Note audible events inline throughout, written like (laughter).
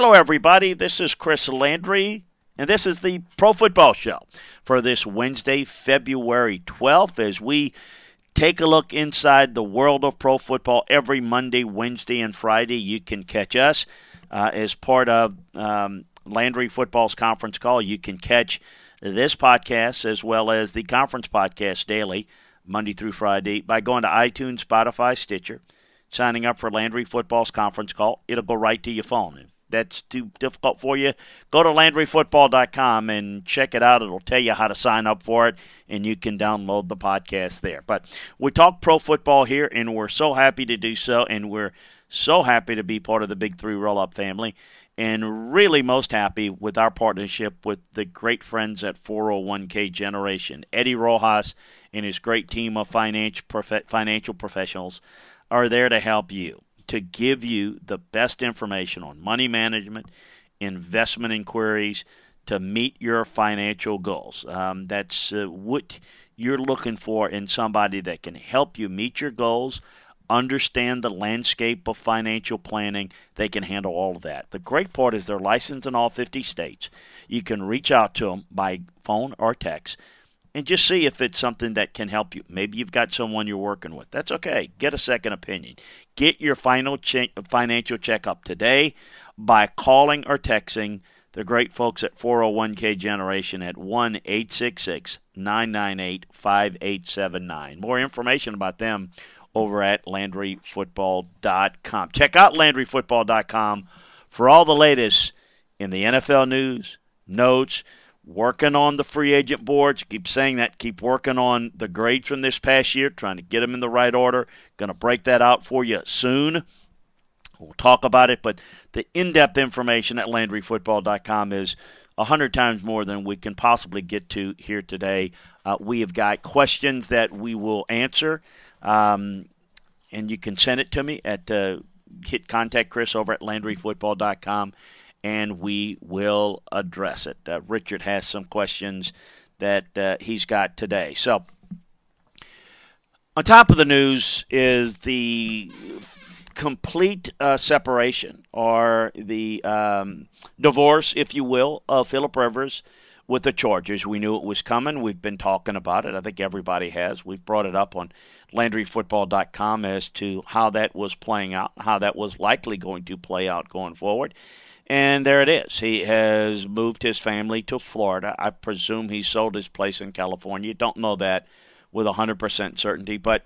Hello, everybody. This is Chris Landry, and this is the Pro Football Show for this Wednesday, February 12th, as we take a look inside the world of pro football every Monday, Wednesday, and Friday. You can catch us uh, as part of um, Landry Football's conference call. You can catch this podcast as well as the conference podcast daily, Monday through Friday, by going to iTunes, Spotify, Stitcher, signing up for Landry Football's conference call. It'll go right to your phone. That's too difficult for you, go to LandryFootball.com and check it out. It'll tell you how to sign up for it, and you can download the podcast there. But we talk pro football here, and we're so happy to do so, and we're so happy to be part of the Big Three Roll Up family and really most happy with our partnership with the great friends at 401k Generation. Eddie Rojas and his great team of financial professionals are there to help you, to give you the best information on money management, investment inquiries, to meet your financial goals. Um, that's uh, what you're looking for in somebody that can help you meet your goals understand the landscape of financial planning, they can handle all of that. The great part is they're licensed in all 50 states. You can reach out to them by phone or text and just see if it's something that can help you. Maybe you've got someone you're working with. That's okay. Get a second opinion. Get your final che- financial checkup today by calling or texting the great folks at 401k Generation at 1 866 998 5879. More information about them over at LandryFootball.com. Check out LandryFootball.com for all the latest in the NFL news, notes, working on the free agent boards. Keep saying that. Keep working on the grades from this past year, trying to get them in the right order. Going to break that out for you soon. We'll talk about it, but the in depth information at LandryFootball.com is a hundred times more than we can possibly get to here today. Uh, we have got questions that we will answer. Um, and you can send it to me at uh, hit contact Chris over at LandryFootball.com, and we will address it. Uh, Richard has some questions that uh, he's got today. So, on top of the news is the complete uh, separation or the um, divorce, if you will, of Philip Rivers with the Chargers. We knew it was coming. We've been talking about it. I think everybody has. We've brought it up on LandryFootball.com as to how that was playing out, how that was likely going to play out going forward. And there it is. He has moved his family to Florida. I presume he sold his place in California. Don't know that with 100% certainty, but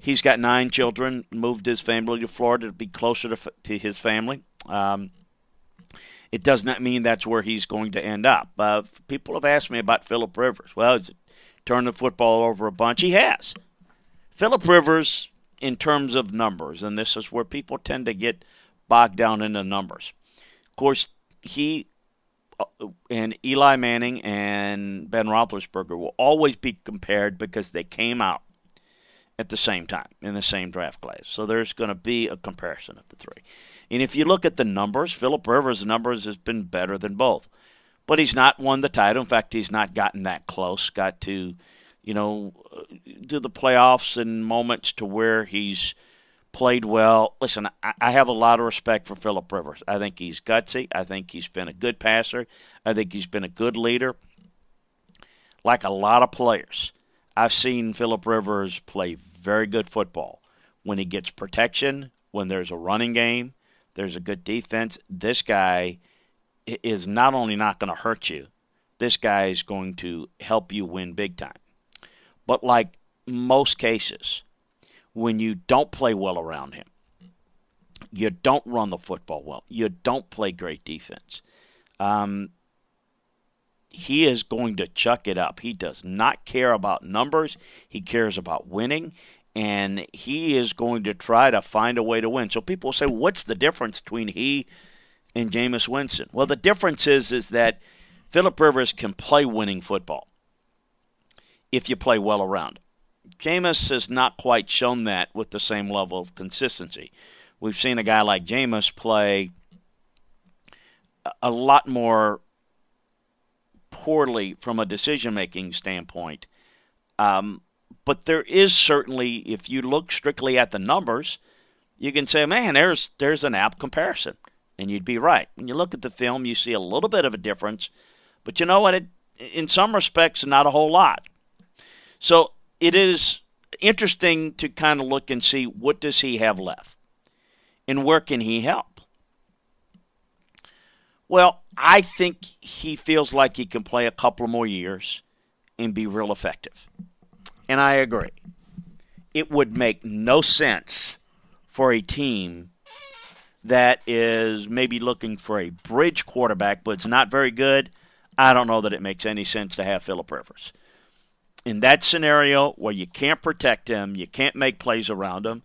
he's got nine children, moved his family to Florida to be closer to, to his family. Um, it does not mean that's where he's going to end up. Uh, people have asked me about Philip Rivers. Well, he's turned the football over a bunch. He has. Philip Rivers, in terms of numbers, and this is where people tend to get bogged down in the numbers. Of course, he uh, and Eli Manning and Ben Roethlisberger will always be compared because they came out at the same time in the same draft class. So there's going to be a comparison of the three. And if you look at the numbers, Philip Rivers' numbers has been better than both. But he's not won the title. In fact, he's not gotten that close. Got to, you know, do the playoffs in moments to where he's played well. Listen, I have a lot of respect for Philip Rivers. I think he's gutsy. I think he's been a good passer. I think he's been a good leader. Like a lot of players, I've seen Philip Rivers play very good football when he gets protection, when there's a running game, there's a good defense. This guy is not only not going to hurt you, this guy is going to help you win big time. But like most cases, when you don't play well around him, you don't run the football well, you don't play great defense, um, he is going to chuck it up. He does not care about numbers, he cares about winning and he is going to try to find a way to win. So people say, what's the difference between he and Jameis Winston? Well, the difference is is that Philip Rivers can play winning football if you play well around. Jameis has not quite shown that with the same level of consistency. We've seen a guy like Jameis play a lot more poorly from a decision making standpoint. Um, but there is certainly, if you look strictly at the numbers, you can say, man, there's there's an apt comparison. And you'd be right. When you look at the film, you see a little bit of a difference, but you know what? It, in some respects, not a whole lot. So it is interesting to kind of look and see what does he have left, and where can he help. Well, I think he feels like he can play a couple more years and be real effective. And I agree. It would make no sense for a team that is maybe looking for a bridge quarterback, but it's not very good. I don't know that it makes any sense to have Philip Rivers. In that scenario where you can't protect him, you can't make plays around him,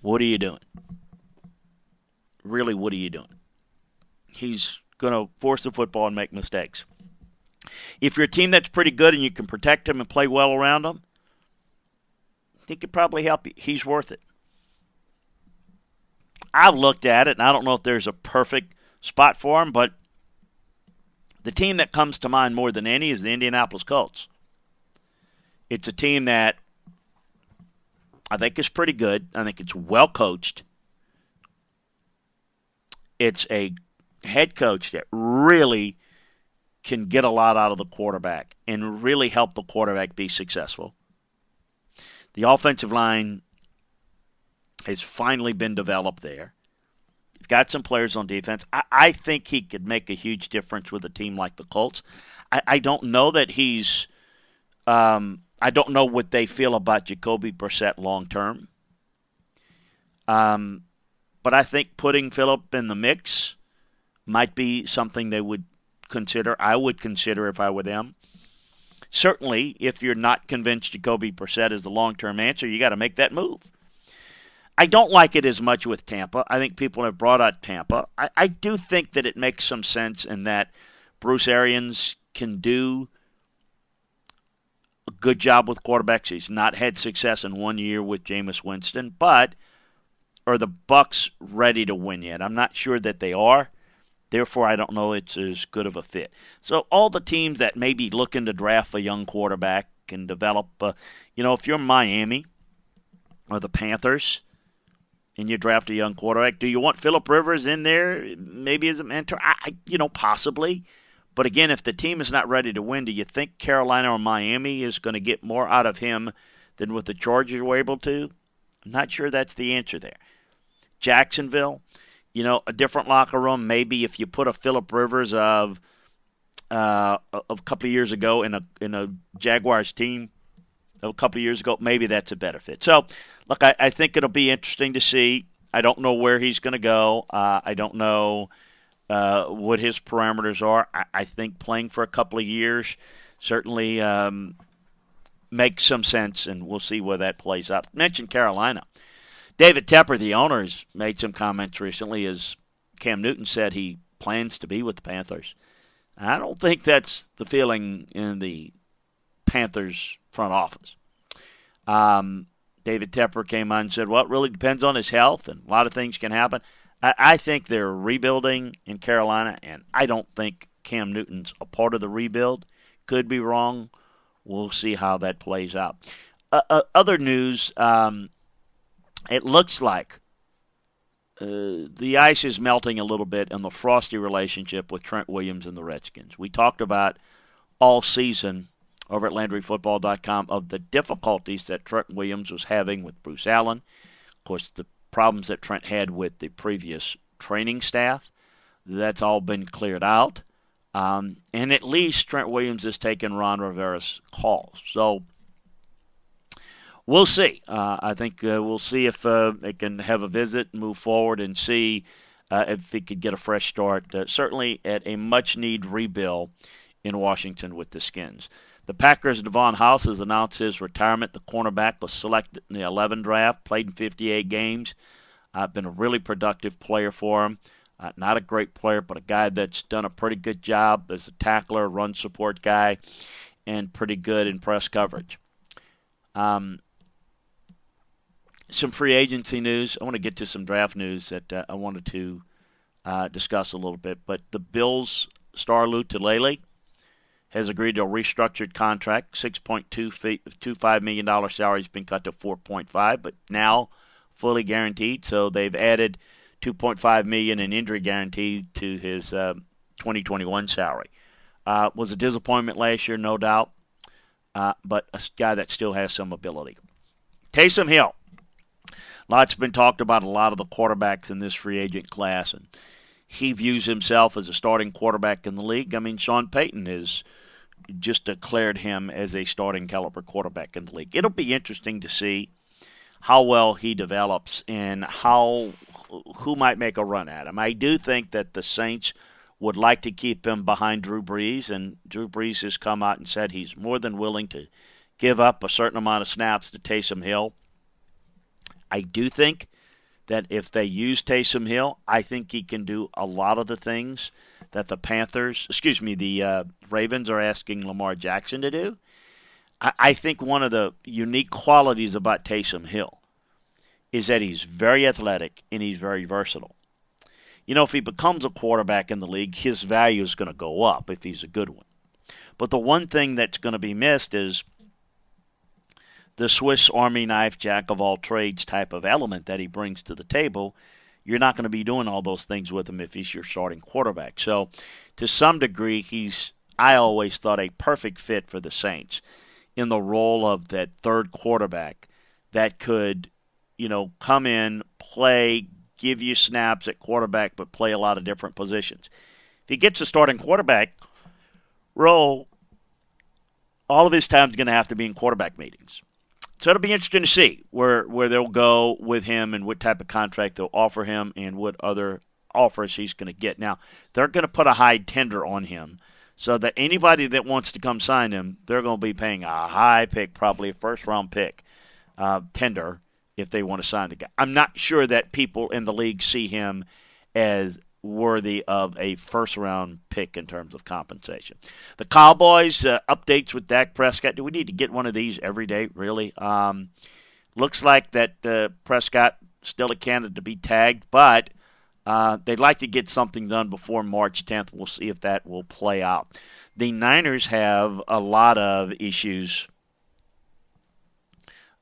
what are you doing? Really, what are you doing? He's going to force the football and make mistakes. If you're a team that's pretty good and you can protect him and play well around him, he could probably help you. He's worth it. I've looked at it, and I don't know if there's a perfect spot for him, but the team that comes to mind more than any is the Indianapolis Colts. It's a team that I think is pretty good. I think it's well coached. It's a head coach that really can get a lot out of the quarterback and really help the quarterback be successful. The offensive line has finally been developed there. Got some players on defense. I, I, think he could make a huge difference with a team like the Colts. I, I don't know that he's. Um, I don't know what they feel about Jacoby Brissett long term. Um, but I think putting Philip in the mix might be something they would consider. I would consider if I were them. Certainly, if you're not convinced Jacoby Brissett is the long term answer, you got to make that move. I don't like it as much with Tampa. I think people have brought out Tampa. I, I do think that it makes some sense in that Bruce Arians can do a good job with quarterbacks. He's not had success in one year with Jameis Winston, but are the Bucks ready to win yet? I'm not sure that they are. Therefore, I don't know it's as good of a fit. So, all the teams that may be looking to draft a young quarterback and develop, uh, you know, if you're Miami or the Panthers and you draft a young quarterback, do you want Philip Rivers in there maybe as a mentor? I, you know, possibly. But again, if the team is not ready to win, do you think Carolina or Miami is going to get more out of him than what the Chargers were able to? I'm not sure that's the answer there. Jacksonville, you know, a different locker room. Maybe if you put a Philip Rivers of uh, a couple of years ago in a in a Jaguars team a couple of years ago, maybe that's a better fit. So, look, I, I think it'll be interesting to see. I don't know where he's going to go. Uh, I don't know uh, what his parameters are. I, I, think playing for a couple of years certainly um, makes some sense, and we'll see where that plays out. Mention Carolina. David Tepper, the owner, has made some comments recently as Cam Newton said he plans to be with the Panthers. I don't think that's the feeling in the Panthers front office. Um, David Tepper came on and said, well, it really depends on his health, and a lot of things can happen. I, I think they're rebuilding in Carolina, and I don't think Cam Newton's a part of the rebuild. Could be wrong. We'll see how that plays out. Uh, uh, other news um, it looks like uh, the ice is melting a little bit in the frosty relationship with Trent Williams and the Redskins. We talked about all season over at LandryFootball.com of the difficulties that Trent Williams was having with Bruce Allen. Of course, the problems that Trent had with the previous training staff. That's all been cleared out. Um, and at least Trent Williams has taken Ron Rivera's calls. So we'll see. Uh, I think uh, we'll see if uh, they can have a visit, move forward, and see uh, if they could get a fresh start. Uh, certainly at a much need rebuild in Washington with the Skins. The Packers' Davon House has announced his retirement. The cornerback was selected in the 11 draft, played in 58 games. Uh, been a really productive player for him. Uh, not a great player, but a guy that's done a pretty good job as a tackler, run support guy, and pretty good in press coverage. Um, some free agency news. I want to get to some draft news that uh, I wanted to uh, discuss a little bit. But the Bills Star Lotulelei has agreed to a restructured contract. $6.25 million salary has been cut to 4.5 but now fully guaranteed. So they've added 2.5 million in injury guarantee to his uh, 2021 salary. Uh, was a disappointment last year, no doubt, uh, but a guy that still has some ability. Taysom Hill. Lots been talked about a lot of the quarterbacks in this free agent class, and he views himself as a starting quarterback in the league. I mean, Sean Payton has just declared him as a starting caliber quarterback in the league. It'll be interesting to see how well he develops and how who might make a run at him. I do think that the Saints would like to keep him behind Drew Brees, and Drew Brees has come out and said he's more than willing to give up a certain amount of snaps to Taysom Hill. I do think that if they use Taysom Hill, I think he can do a lot of the things that the Panthers, excuse me, the uh, Ravens are asking Lamar Jackson to do. I, I think one of the unique qualities about Taysom Hill is that he's very athletic and he's very versatile. You know, if he becomes a quarterback in the league, his value is going to go up if he's a good one. But the one thing that's going to be missed is the Swiss Army knife, jack of all trades type of element that he brings to the table. You're not going to be doing all those things with him if he's your starting quarterback. So, to some degree, he's, I always thought, a perfect fit for the Saints in the role of that third quarterback that could you know, come in, play, give you snaps at quarterback, but play a lot of different positions. If he gets a starting quarterback role, all of his time is going to have to be in quarterback meetings. So it'll be interesting to see where where they'll go with him and what type of contract they'll offer him and what other offers he's going to get. Now they're going to put a high tender on him, so that anybody that wants to come sign him, they're going to be paying a high pick, probably a first round pick uh, tender if they want to sign the guy. I'm not sure that people in the league see him as worthy of a first round pick in terms of compensation. The Cowboys uh, updates with Dak Prescott. Do we need to get one of these every day? Really? Um, looks like that uh, Prescott still a candidate to be tagged, but uh, they'd like to get something done before March 10th. We'll see if that will play out. The Niners have a lot of issues.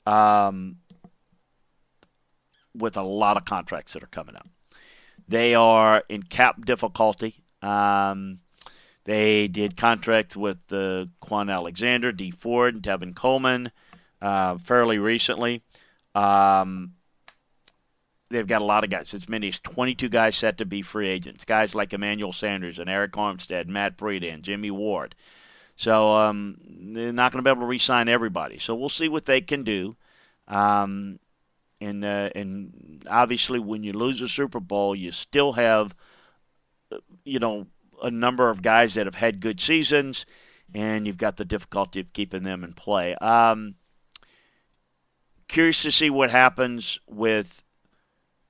Um, with a lot of contracts that are coming up. They are in cap difficulty. Um, they did contracts with uh, Kwon Alexander, Dee Ford, and Tevin Coleman uh, fairly recently. Um, they've got a lot of guys. As many as 22 guys set to be free agents. Guys like Emmanuel Sanders and Arik Armstead, Matt Breida, and Jimmy Ward. So um, they're not going to be able to re-sign everybody. So we'll see what they can do. Um, and uh, and obviously when you lose a Super Bowl, you still have you know a number of guys that have had good seasons, and you've got the difficulty of keeping them in play. Um, curious to see what happens with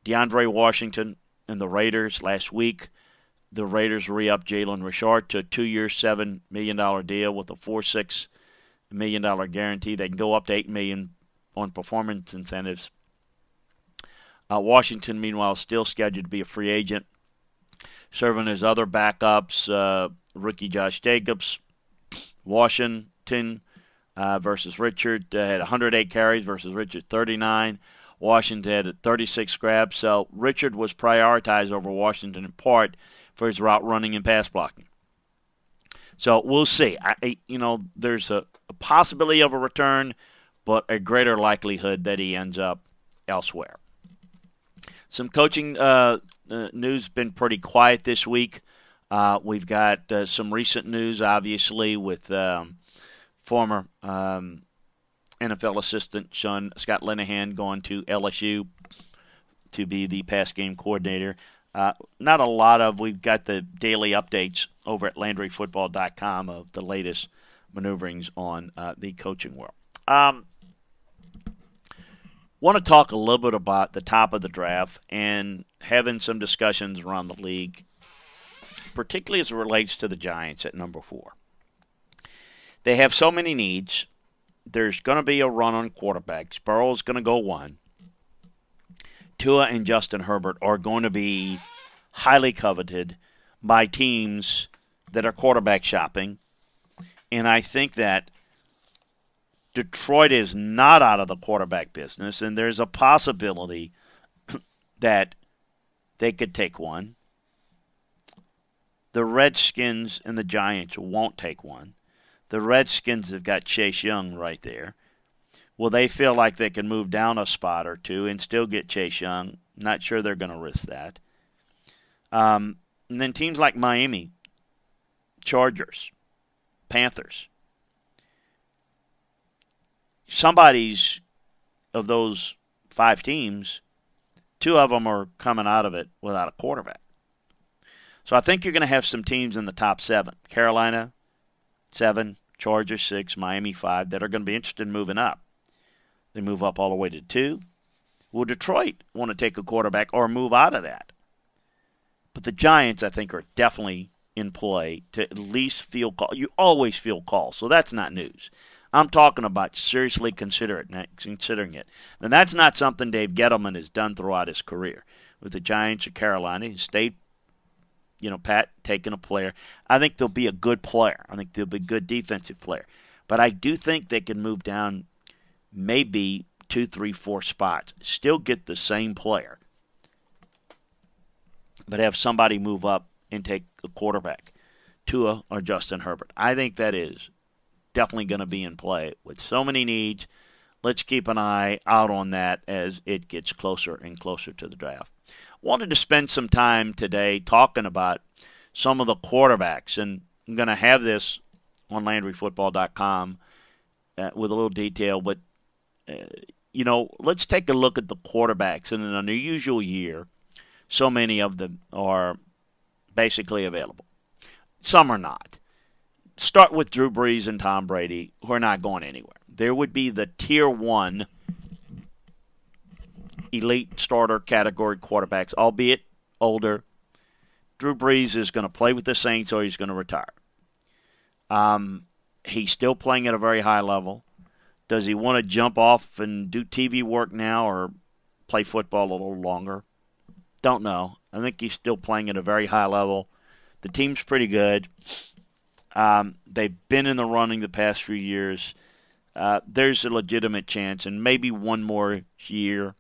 DeAndre Washington and the Raiders last week. The Raiders re-up Jalen Richard to a two-year, seven million dollar deal with a four-six million dollar guarantee. They can go up to eight million on performance incentives uh, Washington, meanwhile, still scheduled to be a free agent, serving as other backups. Uh, rookie Josh Jacobs, Washington uh, versus Richard had 108 carries versus Richard 39. Washington had 36 grabs. So Richard was prioritized over Washington in part for his route running and pass blocking. So we'll see. I, you know, there's a, a possibility of a return, but a greater likelihood that he ends up elsewhere. Some coaching uh, uh, news been pretty quiet this week. Uh, we've got uh, some recent news, obviously, with um, former um, NFL assistant Sean Scott Linehan going to LSU to be the pass game coordinator. Uh, not a lot of. We've got the daily updates over at LandryFootball.com of the latest maneuverings on uh, the coaching world. Um, want to talk a little bit about the top of the draft and having some discussions around the league, particularly as it relates to the Giants at number four. They have so many needs. There's going to be a run on quarterbacks. Burrow's going to go one. Tua and Justin Herbert are going to be highly coveted by teams that are quarterback shopping. And I think that Detroit is not out of the quarterback business, and there's a possibility (clears throat) that they could take one. The Redskins and the Giants won't take one. The Redskins have got Chase Young right there. Will they feel like they can move down a spot or two and still get Chase Young? Not sure they're going to risk that. Um, and then teams like Miami, Chargers, Panthers. Somebody's of those five teams, two of them are coming out of it without a quarterback. So I think you're going to have some teams in the top seven. Carolina, seven, Chargers, six, Miami, five, that are going to be interested in moving up. They move up all the way to two. Will Detroit want to take a quarterback or move out of that? But the Giants, I think, are definitely in play to at least feel call. You always feel call, so that's not news. I'm talking about seriously consider it, considering it. And that's not something Dave Gettleman has done throughout his career. With the Giants of Carolina, he stayed, you know, Pat taking a player. I think they'll be a good player. I think they'll be a good defensive player. But I do think they can move down maybe two, three, four spots, still get the same player, but have somebody move up and take a quarterback, Tua or Justin Herbert. I think that is definitely going to be in play with so many needs. Let's keep an eye out on that as it gets closer and closer to the draft. Wanted to spend some time today talking about some of the quarterbacks, and I'm going to have this on LandryFootball.com uh, with a little detail, but uh, you know, let's take a look at the quarterbacks in an unusual year. So many of them are basically available. Some are not. Start with Drew Brees and Tom Brady, who are not going anywhere. There would be the tier one elite starter category quarterbacks, albeit older. Drew Brees is going to play with the Saints or he's going to retire. Um, he's still playing at a very high level. Does he want to jump off and do TV work now or play football a little longer? Don't know. I think he's still playing at a very high level. The team's pretty good. Um, they've been in the running the past few years. Uh, there's a legitimate chance, and maybe one more year.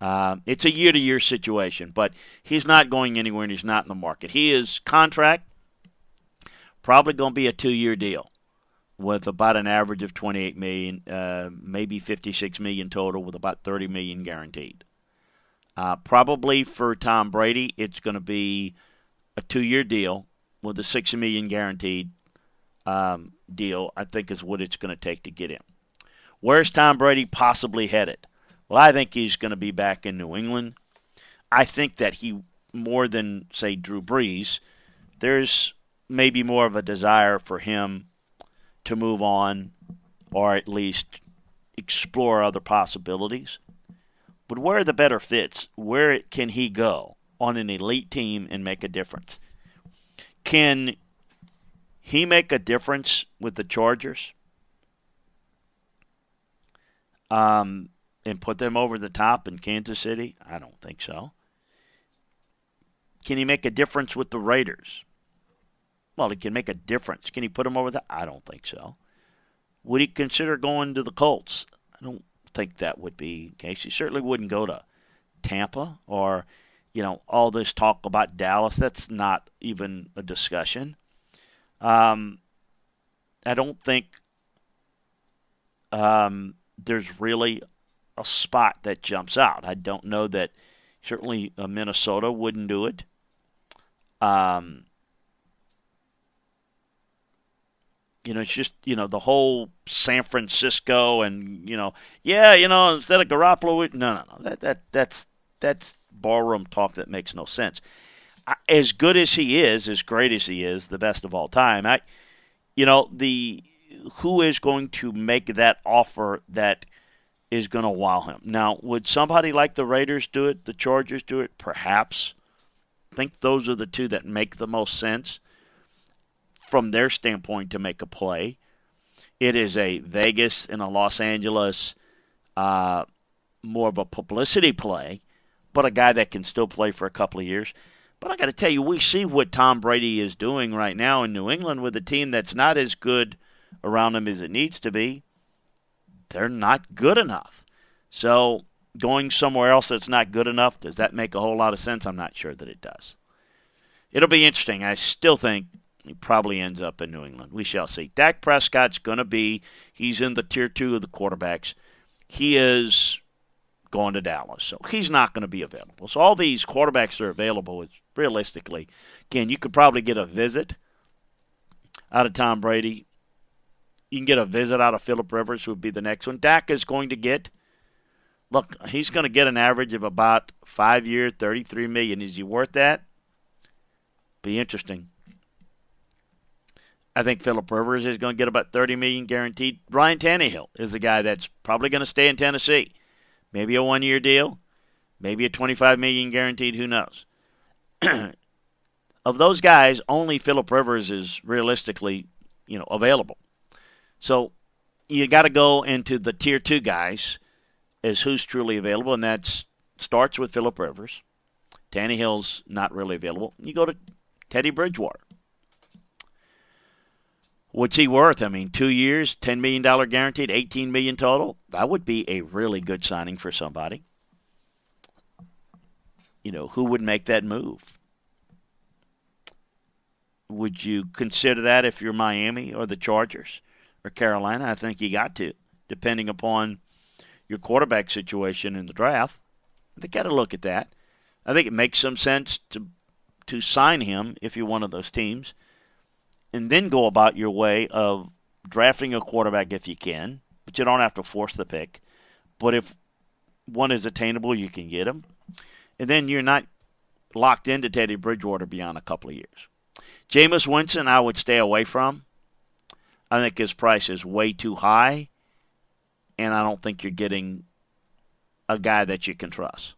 Uh, it's a year to year situation, but he's not going anywhere and he's not in the market. He is contract, probably going to be a two year deal with about an average of 28 million, uh, maybe 56 million total, with about 30 million guaranteed. Uh, probably for Tom Brady, it's going to be a two-year deal with a six million guaranteed um, deal. I think is what it's going to take to get him. Where's Tom Brady possibly headed? Well, I think he's going to be back in New England. I think that he more than say Drew Brees, there's maybe more of a desire for him to move on or at least explore other possibilities. But where are the better fits? Where can he go on an elite team and make a difference? Can he make a difference with the Chargers? Um, and put them over the top in Kansas City? I don't think so. Can he make a difference with the Raiders? Well, he can make a difference. Can he put them over the? I don't think so. Would he consider going to the Colts? I don't think that would be the case. He certainly wouldn't go to Tampa or, you know, all this talk about Dallas. That's not even a discussion. Um, I don't think um, there's really a spot that jumps out. I don't know that certainly uh, Minnesota wouldn't do it. Um, you know, it's just you know the whole San Francisco and you know, yeah, you know, instead of Garoppolo, no, no, no, that that that's that's ballroom talk that makes no sense. As good as he is, as great as he is, the best of all time, I, you know, the who is going to make that offer that is going to wow him? Now, would somebody like the Raiders do it? The Chargers do it? Perhaps. I think those are the two that make the most sense from their standpoint to make a play. It is a Vegas and a Los Angeles, uh, more of a publicity play, but a guy that can still play for a couple of years. But I got to tell you, we see what Tom Brady is doing right now in New England with a team that's not as good around him as it needs to be. They're not good enough. So going somewhere else that's not good enough, does that make a whole lot of sense? I'm not sure that it does. It'll be interesting. I still think he probably ends up in New England. We shall see. Dak Prescott's going to be, he's in the tier two of the quarterbacks. He is going to Dallas. So he's not going to be available. So all these quarterbacks are available. It's realistically, again, you could probably get a visit out of Tom Brady. You can get a visit out of Philip Rivers, who would be the next one. Dak is going to get look, he's going to get an average of about five year, thirty-three million. Is he worth that? Be interesting. I think Philip Rivers is going to get about thirty million guaranteed. Ryan Tannehill is the guy that's probably going to stay in Tennessee. Maybe a one-year deal, maybe a twenty-five million guaranteed. Who knows? (clears throat) of those guys, only Philip Rivers is realistically, you know, available. So you got to go into the tier two guys as who's truly available, and that starts with Philip Rivers. Tannehill's not really available. You go to Teddy Bridgewater. What's he worth? I mean, two years, ten million dollar guaranteed, eighteen million total. That would be a really good signing for somebody. You know, who would make that move? Would you consider that if you're Miami or the Chargers or Carolina? I think you got to, depending upon your quarterback situation in the draft. They got to look at that. I think it makes some sense to to sign him if you're one of those teams, and then go about your way of drafting a quarterback if you can, but you don't have to force the pick. But if one is attainable, you can get him, and then you're not locked into Teddy Bridgewater beyond a couple of years. Jameis Winston, I would stay away from. I think his price is way too high, and I don't think you're getting a guy that you can trust.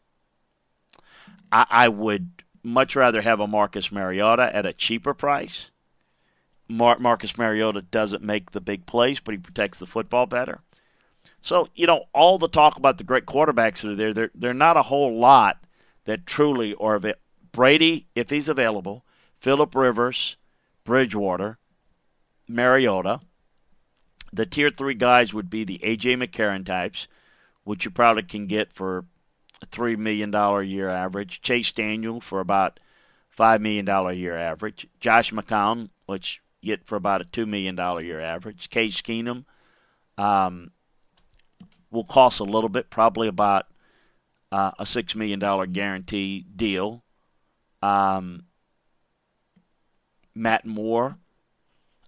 I, I would much rather have a Marcus Mariota at a cheaper price. Mar- Marcus Mariota doesn't make the big plays, but he protects the football better. So, you know, all the talk about the great quarterbacks that are there, they're, they're not a whole lot that truly are. Brady, if he's available, Philip Rivers, Bridgewater, Mariota. The tier three guys would be the AJ McCarron types, which you probably can get for a three million dollar a year average. Chase Daniel for about five million dollar a year average. Josh McCown, which get for about a two million dollar a year average. Case Keenum um, will cost a little bit, probably about uh, a six million dollar guarantee deal. Um, Matt Moore.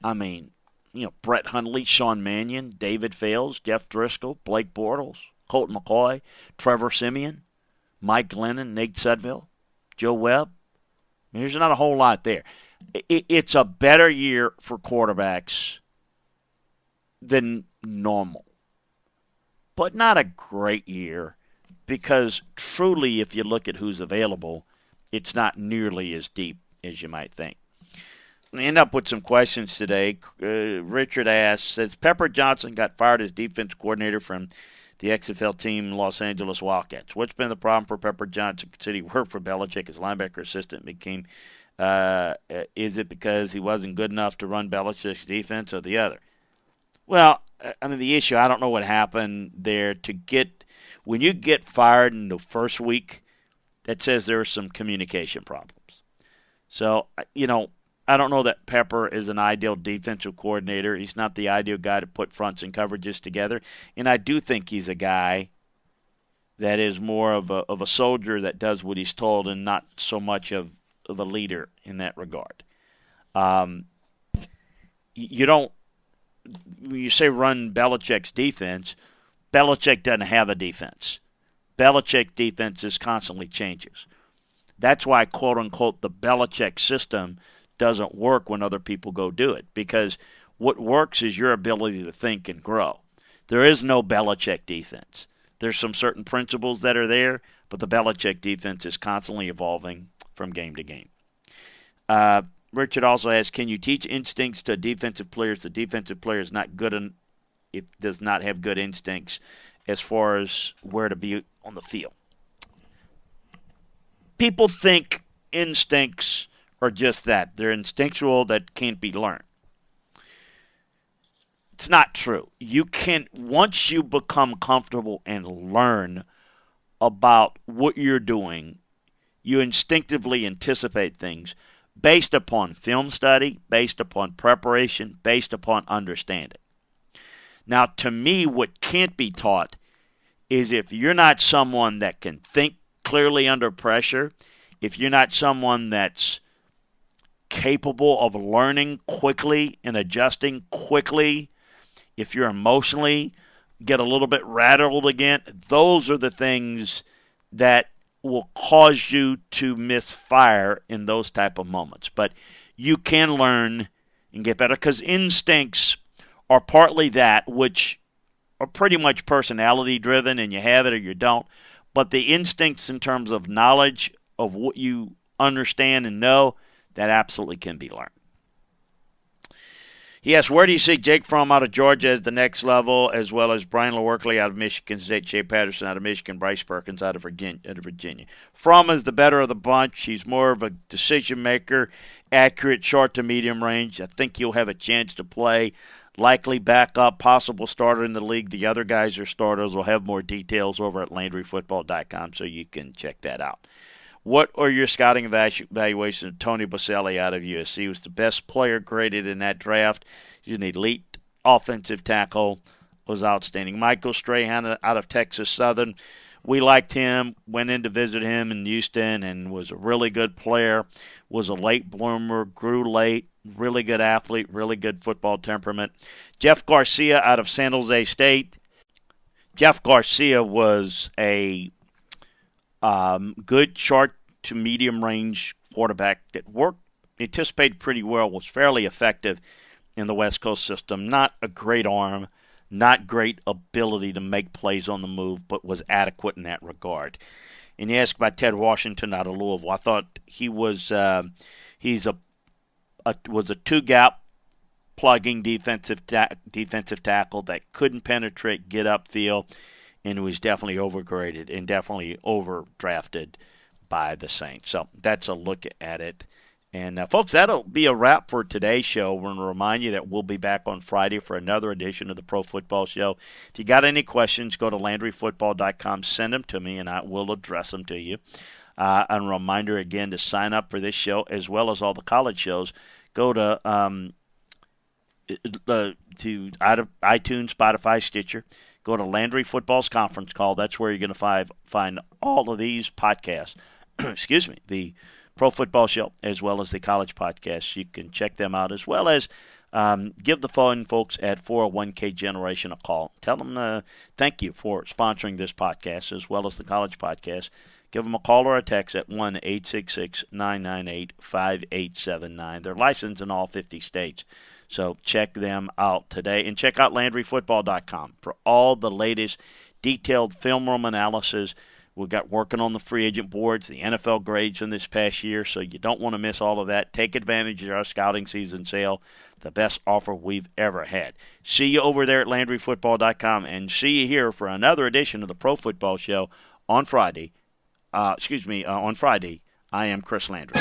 I mean, you know, Brett Hundley, Sean Mannion, David Fales, Jeff Driskel, Blake Bortles, Colt McCoy, Trevor Siemian, Mike Glennon, Nate Sudfeld, Joe Webb. I mean, there's not a whole lot there. It's a better year for quarterbacks than normal, but not a great year because truly, if you look at who's available, it's not nearly as deep as you might think end up with some questions today. Uh, Richard asks, says Pepper Johnson got fired as defense coordinator from the XFL team Los Angeles Wildcats. What's been the problem for Pepper Johnson? Considering he for Belichick as linebacker assistant, became uh, is it because he wasn't good enough to run Belichick's defense or the other? Well, I mean the issue. I don't know what happened there to get when you get fired in the first week. That says there are some communication problems. So you know I don't know that Pepper is an ideal defensive coordinator. He's not the ideal guy to put fronts and coverages together. And I do think he's a guy that is more of a of a soldier that does what he's told and not so much of, of a leader in that regard. Um, you don't you say run Belichick's defense, Belichick doesn't have a defense. Belichick defense is constantly changes. That's why quote unquote the Belichick system doesn't work when other people go do it because what works is your ability to think and grow. There is no Belichick defense. There's some certain principles that are there, but the Belichick defense is constantly evolving from game to game. Uh, Richard also asks, can you teach instincts to defensive players? The defensive player is not good in, if does not have good instincts as far as where to be on the field. People think instincts are just that. They're instinctual that can't be learned. It's not true. You can once you become comfortable and learn about what you're doing, you instinctively anticipate things based upon film study, based upon preparation, based upon understanding. Now, to me, what can't be taught is if you're not someone that can think clearly under pressure, if you're not someone that's capable of learning quickly and adjusting quickly, if you're emotionally get a little bit rattled again, those are the things that will cause you to misfire in those type of moments. But you can learn and get better because instincts are partly that which are pretty much personality driven and you have it or you don't. But the instincts in terms of knowledge of what you understand and know, that absolutely can be learned. Yes, where do you see Jake Fromm out of Georgia as the next level, as well as Brian Lewerke out of Michigan State, Shea Patterson out of Michigan, Bryce Perkins out of Virginia. Out of Virginia. Fromm is the better of the bunch. He's more of a decision maker, accurate short to medium range. I think he'll have a chance to play. Likely backup, possible starter in the league. The other guys are starters. We'll have more details over at LandryFootball.com, so you can check that out. What are your scouting evaluations of Tony Boselli out of USC? He was the best player graded in that draft. He's an elite offensive tackle. Was outstanding. Michael Strahan out of Texas Southern. We liked him. Went in to visit him in Houston and was a really good player. Was a late bloomer. Grew late. Really good athlete. Really good football temperament. Jeff Garcia out of San Jose State. Jeff Garcia was a um, good short to medium range quarterback that worked, anticipated pretty well, was fairly effective in the West Coast system. Not a great arm, not great ability to make plays on the move, but was adequate in that regard. And you ask about Ted Washington out of Louisville. I thought he was uh, he's a, a was a two gap plugging defensive ta- defensive tackle that couldn't penetrate, get upfield and was definitely overgraded and definitely overdrafted by the Saints. So that's a look at it. And uh, folks, that'll be a wrap for today's show. We're going to remind you that we'll be back on Friday for another edition of the Pro Football Show. If you got any questions, go to LandryFootball.com, send them to me, and I will address them to you. Uh, and a reminder again to sign up for this show as well as all the college shows. Go to um, uh, to iTunes, Spotify, Stitcher. Go to Landry Football's conference call. That's where you're going to find find all of these podcasts. (clears throat) Excuse me, the Pro Football Show as well as the college podcasts. You can check them out as well as um, give the phone folks at 401k Generation a call. Tell them uh, thank you for sponsoring this podcast as well as the college podcast. Give them a call or a text at 1 866 998 5879. They're licensed in all 50 states. So check them out today and check out LandryFootball.com for all the latest detailed film room analysis. We've got working on the free agent boards, the NFL grades in this past year, so you don't want to miss all of that. Take advantage of our scouting season sale, the best offer we've ever had. See you over there at LandryFootball.com and see you here for another edition of the Pro Football Show on Friday. Uh, excuse me, uh, on Friday. I am Chris Landry.